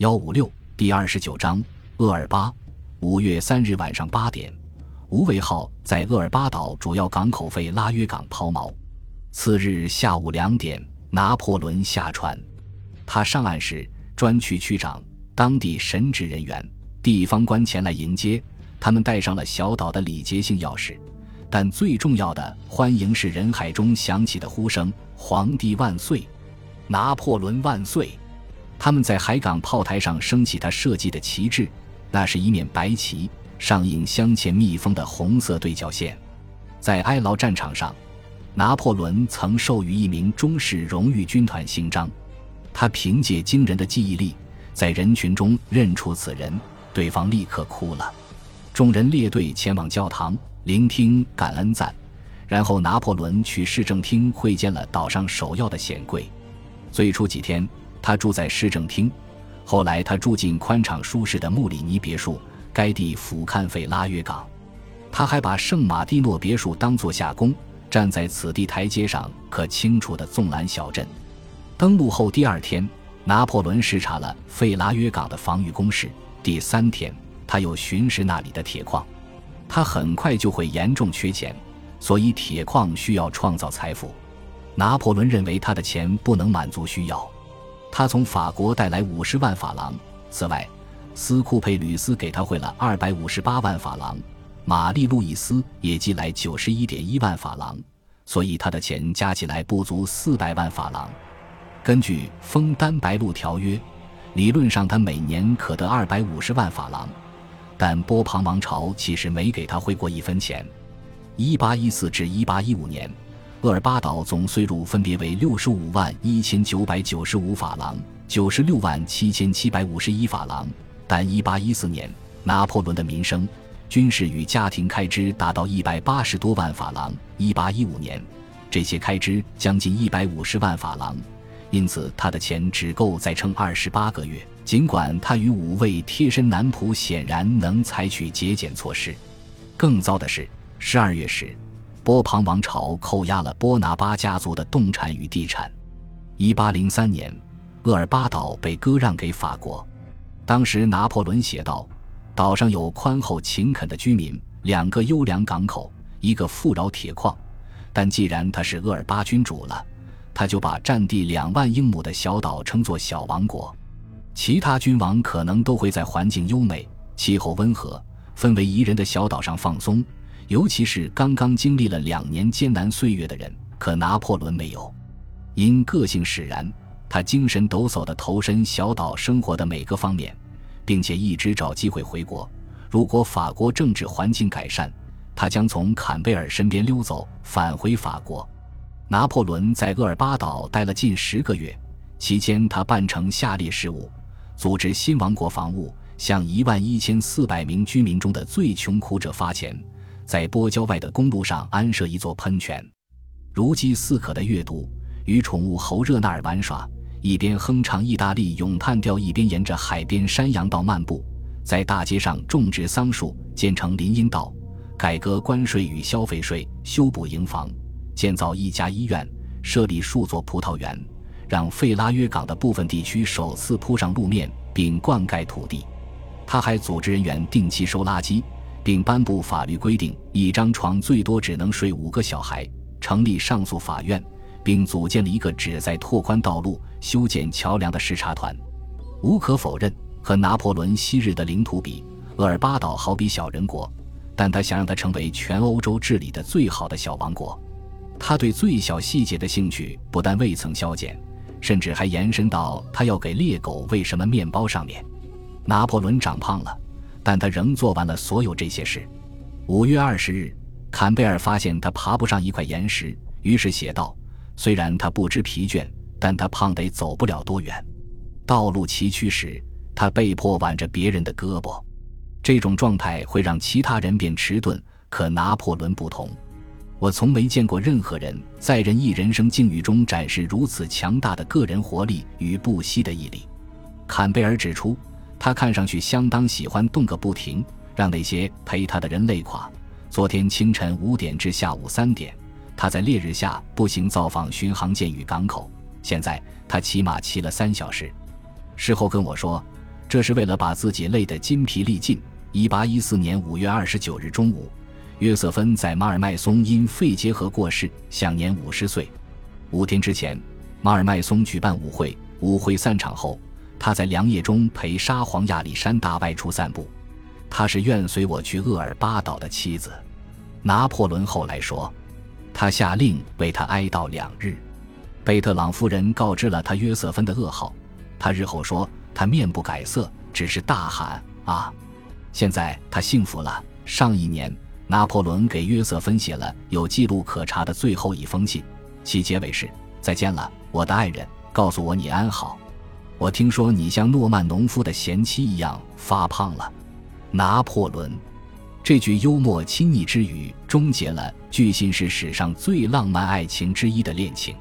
幺五六第二十九章厄尔巴。五月三日晚上八点，无畏号在厄尔巴岛主要港口费拉约港抛锚。次日下午两点，拿破仑下船。他上岸时，专区区长、当地神职人员、地方官前来迎接，他们带上了小岛的礼节性钥匙。但最重要的欢迎是人海中响起的呼声：“皇帝万岁，拿破仑万岁！”他们在海港炮台上升起他设计的旗帜，那是一面白旗，上印镶嵌密封的红色对角线。在埃劳战场上，拿破仑曾授予一名中士荣誉军团勋章。他凭借惊人的记忆力，在人群中认出此人，对方立刻哭了。众人列队前往教堂，聆听感恩赞，然后拿破仑去市政厅会见了岛上首要的显贵。最初几天。他住在市政厅，后来他住进宽敞舒适的穆里尼别墅，该地俯瞰费拉约港。他还把圣马蒂诺别墅当作夏宫，站在此地台阶上可清楚地纵览小镇。登陆后第二天，拿破仑视察了费拉约港的防御工事。第三天，他又巡视那里的铁矿。他很快就会严重缺钱，所以铁矿需要创造财富。拿破仑认为他的钱不能满足需要。他从法国带来五十万法郎，此外，斯库佩吕斯给他汇了二百五十八万法郎，玛丽路易斯也寄来九十一点一万法郎，所以他的钱加起来不足四百万法郎。根据《枫丹白露条约》，理论上他每年可得二百五十万法郎，但波旁王朝其实没给他汇过一分钱。一八一四至一八一五年。厄尔巴岛总税入分别为六十五万一千九百九十五法郎、九十六万七千七百五十一法郎，但一八一四年拿破仑的民生、军事与家庭开支达到一百八十多万法郎。一八一五年，这些开支将近一百五十万法郎，因此他的钱只够再撑二十八个月。尽管他与五位贴身男仆显然能采取节俭措施，更糟的是，十二月时。波旁王朝扣押了波拿巴家族的动产与地产。一八零三年，厄尔巴岛被割让给法国。当时拿破仑写道：“岛上有宽厚勤恳的居民，两个优良港口，一个富饶铁矿。但既然他是厄尔巴君主了，他就把占地两万英亩的小岛称作小王国。其他君王可能都会在环境优美、气候温和、氛围宜人的小岛上放松。”尤其是刚刚经历了两年艰难岁月的人，可拿破仑没有。因个性使然，他精神抖擞地投身小岛生活的每个方面，并且一直找机会回国。如果法国政治环境改善，他将从坎贝尔身边溜走，返回法国。拿破仑在厄尔巴岛待了近十个月，期间他办成下列事务：组织新王国防务，向一万一千四百名居民中的最穷苦者发钱。在波郊外的公路上安设一座喷泉，如饥似渴的阅读，与宠物猴热纳尔玩耍，一边哼唱意大利咏叹调，一边沿着海边山羊道漫步。在大街上种植桑树，建成林荫道，改革关税与消费税，修补营房，建造一家医院，设立数座葡萄园，让费拉约港的部分地区首次铺上路面，并灌溉土地。他还组织人员定期收垃圾。并颁布法律规定，一张床最多只能睡五个小孩。成立上诉法院，并组建了一个旨在拓宽道路、修建桥梁的视察团。无可否认，和拿破仑昔日的领土比，厄尔巴岛好比小人国。但他想让它成为全欧洲治理的最好的小王国。他对最小细节的兴趣不但未曾消减，甚至还延伸到他要给猎狗喂什么面包上面。拿破仑长胖了。但他仍做完了所有这些事。五月二十日，坎贝尔发现他爬不上一块岩石，于是写道：“虽然他不知疲倦，但他胖得走不了多远。道路崎岖时，他被迫挽着别人的胳膊。这种状态会让其他人变迟钝，可拿破仑不同。我从没见过任何人在任意人生境遇中展示如此强大的个人活力与不息的毅力。”坎贝尔指出。他看上去相当喜欢动个不停，让那些陪他的人累垮。昨天清晨五点至下午三点，他在烈日下步行造访巡航舰与港口。现在他骑马骑了三小时。事后跟我说，这是为了把自己累得筋疲力尽。一八一四年五月二十九日中午，约瑟芬在马尔麦松因肺结核过世，享年五十岁。五天之前，马尔麦松举办舞会，舞会散场后，他在凉夜中陪沙皇亚历山大外出散步。他是愿随我去厄尔巴岛的妻子。拿破仑后来说，他下令为他哀悼两日。贝特朗夫人告知了他约瑟芬的噩耗。他日后说，他面不改色，只是大喊：“啊！”现在他幸福了。上一年，拿破仑给约瑟芬写了有记录可查的最后一封信，其结尾是：“再见了，我的爱人，告诉我你安好。我听说你像诺曼农夫的贤妻一样发胖了。”拿破仑这句幽默亲昵之语终结了巨信是史上最浪漫爱情之一的恋情。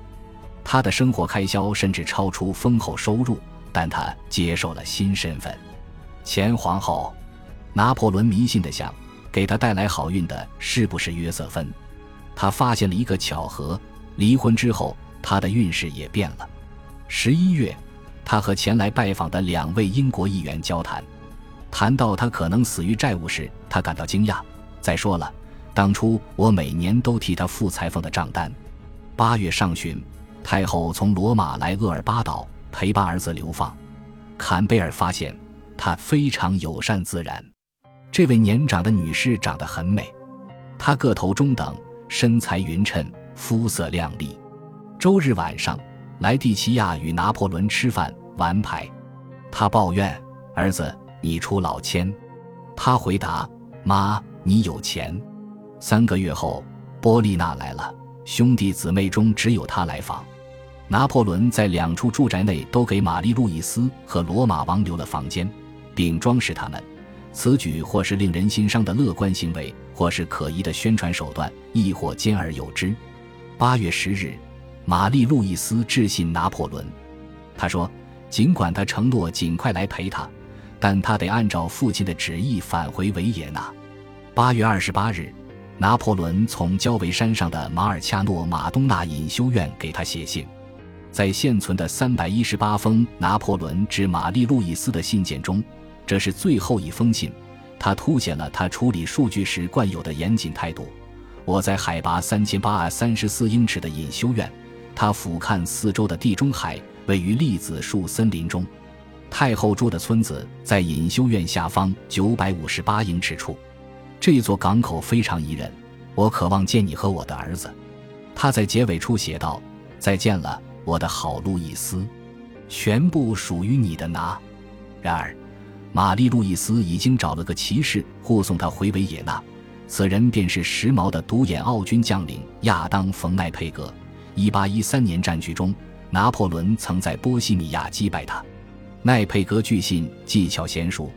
他的生活开销甚至超出丰厚收入，但他接受了新身份——前皇后。拿破仑迷信的想，给他带来好运的是不是约瑟芬？他发现了一个巧合：离婚之后，他的运势也变了。十一月，他和前来拜访的两位英国议员交谈，谈到他可能死于债务时，他感到惊讶。再说了，当初我每年都替他付裁缝的账单。八月上旬，太后从罗马来厄尔巴岛陪伴儿子流放。坎贝尔发现他非常友善自然。这位年长的女士长得很美，她个头中等，身材匀称，肤色亮丽。周日晚上，莱蒂奇亚与拿破仑吃饭玩牌，他抱怨：“儿子，你出老千。”他回答：“妈，你有钱。”三个月后，波丽娜来了，兄弟姊妹中只有她来访。拿破仑在两处住宅内都给玛丽路易斯和罗马王留了房间，并装饰他们。此举或是令人心伤的乐观行为，或是可疑的宣传手段，亦或兼而有之。八月十日，玛丽路易斯致信拿破仑，他说：“尽管他承诺尽快来陪他，但他得按照父亲的旨意返回维也纳。”八月二十八日，拿破仑从焦维山上的马尔恰诺马东纳隐修院给他写信，在现存的三百一十八封拿破仑致玛丽路易斯的信件中。这是最后一封信，他凸显了他处理数据时惯有的严谨态度。我在海拔三千八百三十四英尺的隐修院，他俯瞰四周的地中海，位于栗子树森林中。太后住的村子在隐修院下方九百五十八英尺处。这座港口非常宜人。我渴望见你和我的儿子。他在结尾处写道：“再见了，我的好路易斯，全部属于你的拿。”然而。玛丽路易斯已经找了个骑士护送他回维也纳，此人便是时髦的独眼奥军将领亚当·冯奈佩格。1813年战局中，拿破仑曾在波西米亚击败他。奈佩格据信技巧娴熟，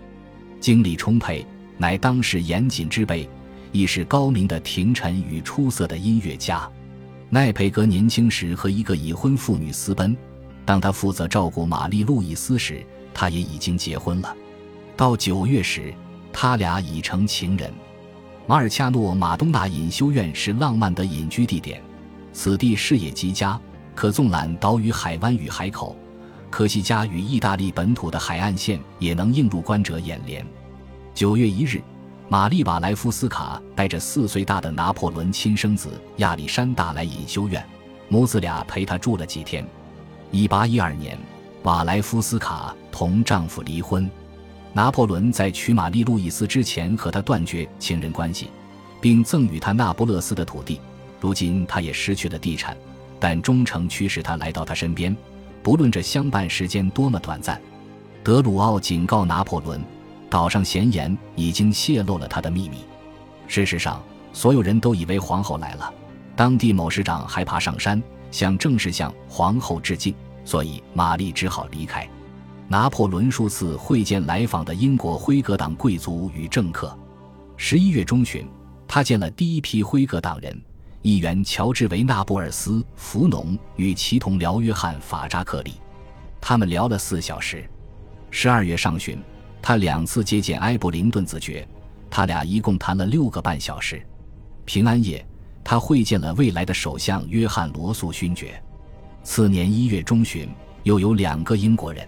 精力充沛，乃当时严谨之辈，亦是高明的廷臣与出色的音乐家。奈佩格年轻时和一个已婚妇女私奔，当他负责照顾玛丽路易斯时，他也已经结婚了。到九月时，他俩已成情人。马尔恰诺马东纳隐修院是浪漫的隐居地点，此地视野极佳，可纵览岛屿海湾与海口。科西嘉与意大利本土的海岸线也能映入观者眼帘。九月一日，玛丽瓦莱夫斯卡带着四岁大的拿破仑亲生子亚历山大来隐修院，母子俩陪他住了几天。一八一二年，瓦莱夫斯卡同丈夫离婚。拿破仑在娶玛丽路易斯之前和她断绝情人关系，并赠予她那不勒斯的土地。如今他也失去了地产，但忠诚驱使他来到他身边，不论这相伴时间多么短暂。德鲁奥警告拿破仑，岛上闲言已经泄露了他的秘密。事实上，所有人都以为皇后来了，当地某市长害怕上山，想正式向皇后致敬，所以玛丽只好离开。拿破仑数次会见来访的英国辉格党贵族与政客。十一月中旬，他见了第一批辉格党人，议员乔治维纳布尔斯福农与其同僚约翰法扎克利。他们聊了四小时。十二月上旬，他两次接见埃布灵顿子爵，他俩一共谈了六个半小时。平安夜，他会见了未来的首相约翰罗素勋爵。次年一月中旬，又有两个英国人。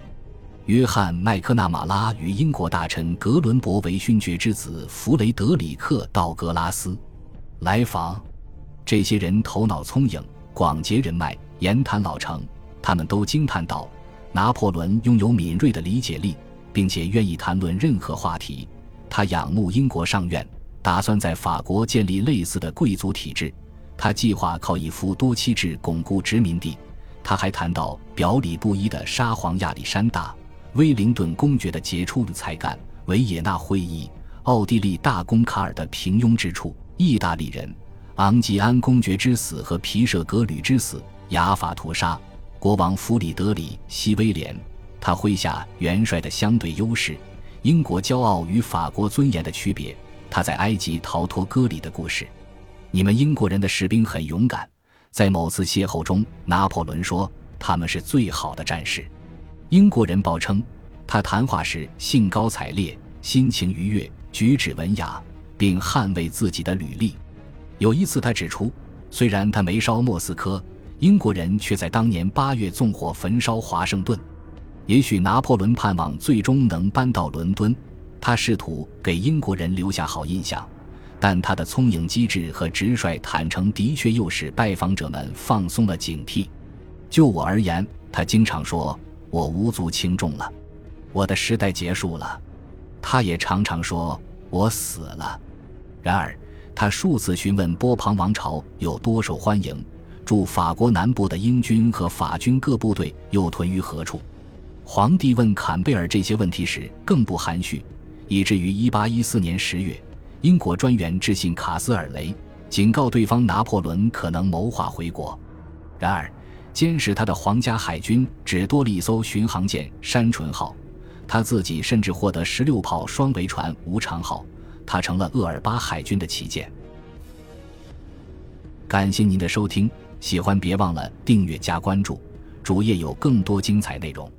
约翰·麦克纳马拉与英国大臣格伦伯维勋爵之子弗雷德里克·道格拉斯来访。这些人头脑聪颖，广结人脉，言谈老成。他们都惊叹道：“拿破仑拥有敏锐的理解力，并且愿意谈论任何话题。他仰慕英国上院，打算在法国建立类似的贵族体制。他计划靠一夫多妻制巩固殖民地。他还谈到表里不一的沙皇亚历山大。”威灵顿公爵的杰出的才干，维也纳会议，奥地利大公卡尔的平庸之处，意大利人昂吉安公爵之死和皮舍格吕之死，雅法屠杀，国王弗里德里希威廉，他麾下元帅的相对优势，英国骄傲与法国尊严的区别，他在埃及逃脱割礼的故事。你们英国人的士兵很勇敢，在某次邂逅中，拿破仑说他们是最好的战士。英国人报称，他谈话时兴高采烈、心情愉悦、举止文雅，并捍卫自己的履历。有一次，他指出，虽然他没烧莫斯科，英国人却在当年八月纵火焚烧华盛顿。也许拿破仑盼望最终能搬到伦敦，他试图给英国人留下好印象，但他的聪颖机智和直率坦诚的确又使拜访者们放松了警惕。就我而言，他经常说。我无足轻重了，我的时代结束了。他也常常说我死了。然而，他数次询问波旁王朝有多受欢迎，驻法国南部的英军和法军各部队又屯于何处。皇帝问坎贝尔这些问题时更不含蓄，以至于1814年10月，英国专员致信卡斯尔雷，警告对方拿破仑可能谋划回国。然而。监视他的皇家海军只多了一艘巡航舰“山唇号”，他自己甚至获得十六炮双桅船“无常号”，它成了厄尔巴海军的旗舰。感谢您的收听，喜欢别忘了订阅加关注，主页有更多精彩内容。